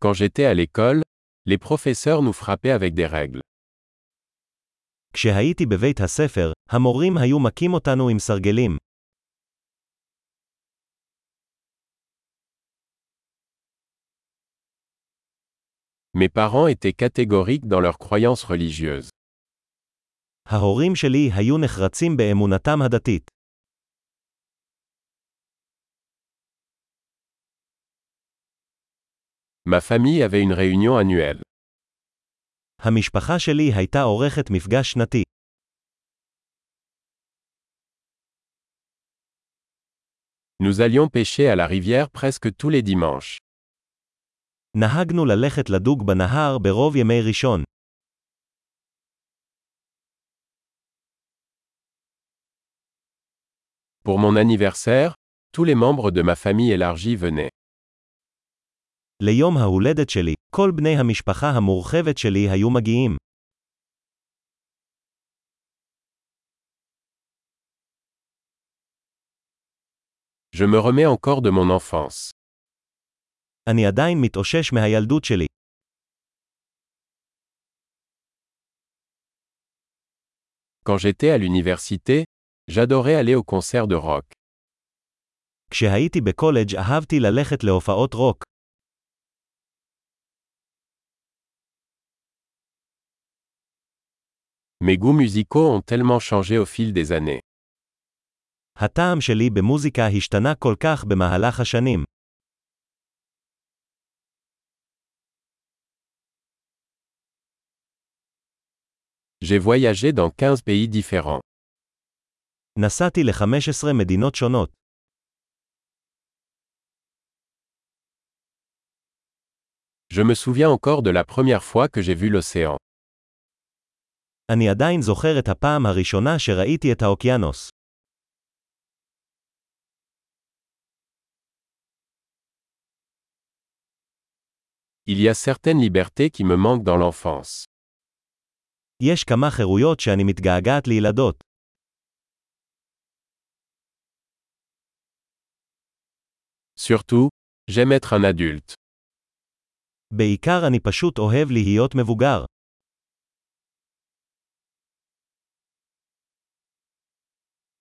Quand j'étais à l'école, les professeurs nous frappaient avec des règles. כשהייתי בבית הספר, המורים היו מכים אותנו עם סרגלים. Mes parents étaient catégoriques dans leurs croyances religieuses. ההורים שלי היו נחרצים באמונתם הדתית. Ma famille avait une réunion annuelle. המשפחה שלי הייתה עורכת מפגש שנתי. Nous allions pêcher à la rivière presque tous les dimanches. נהגנו ללכת לדוג בנהר ברוב ימי ראשון. Pour mon anniversaire, tous les membres de ma famille élargie venaient. ליום ההולדת שלי, כל בני המשפחה המורחבת שלי היו מגיעים. Je me remets encore de mon enfance. אני עדיין מתאושש מהילדות שלי. Quand j'étais à l'université, j'adorais aller au concert de rock. כשהייתי בקולג' אהבתי ללכת להופעות רוק. Mes goûts musicaux ont tellement changé au fil des années. הטעם שלי במוזיקה השתנה כל כך במהלך השנים. J'ai voyagé dans 15 pays différents. נסעתי ל-15 מדינות שונות. Je me souviens encore de la première fois que j'ai vu l'océan. אני עדיין זוכר את הפעם הראשונה שראיתי את האוקיינוס. Il y a certaines libertés qui me manquent dans l'enfance. יש כמה חירויות שאני מתגעגעת לילדות. Surtout, j'aime être un adulte. בעיקר אני פשוט אוהב להיות מבוגר.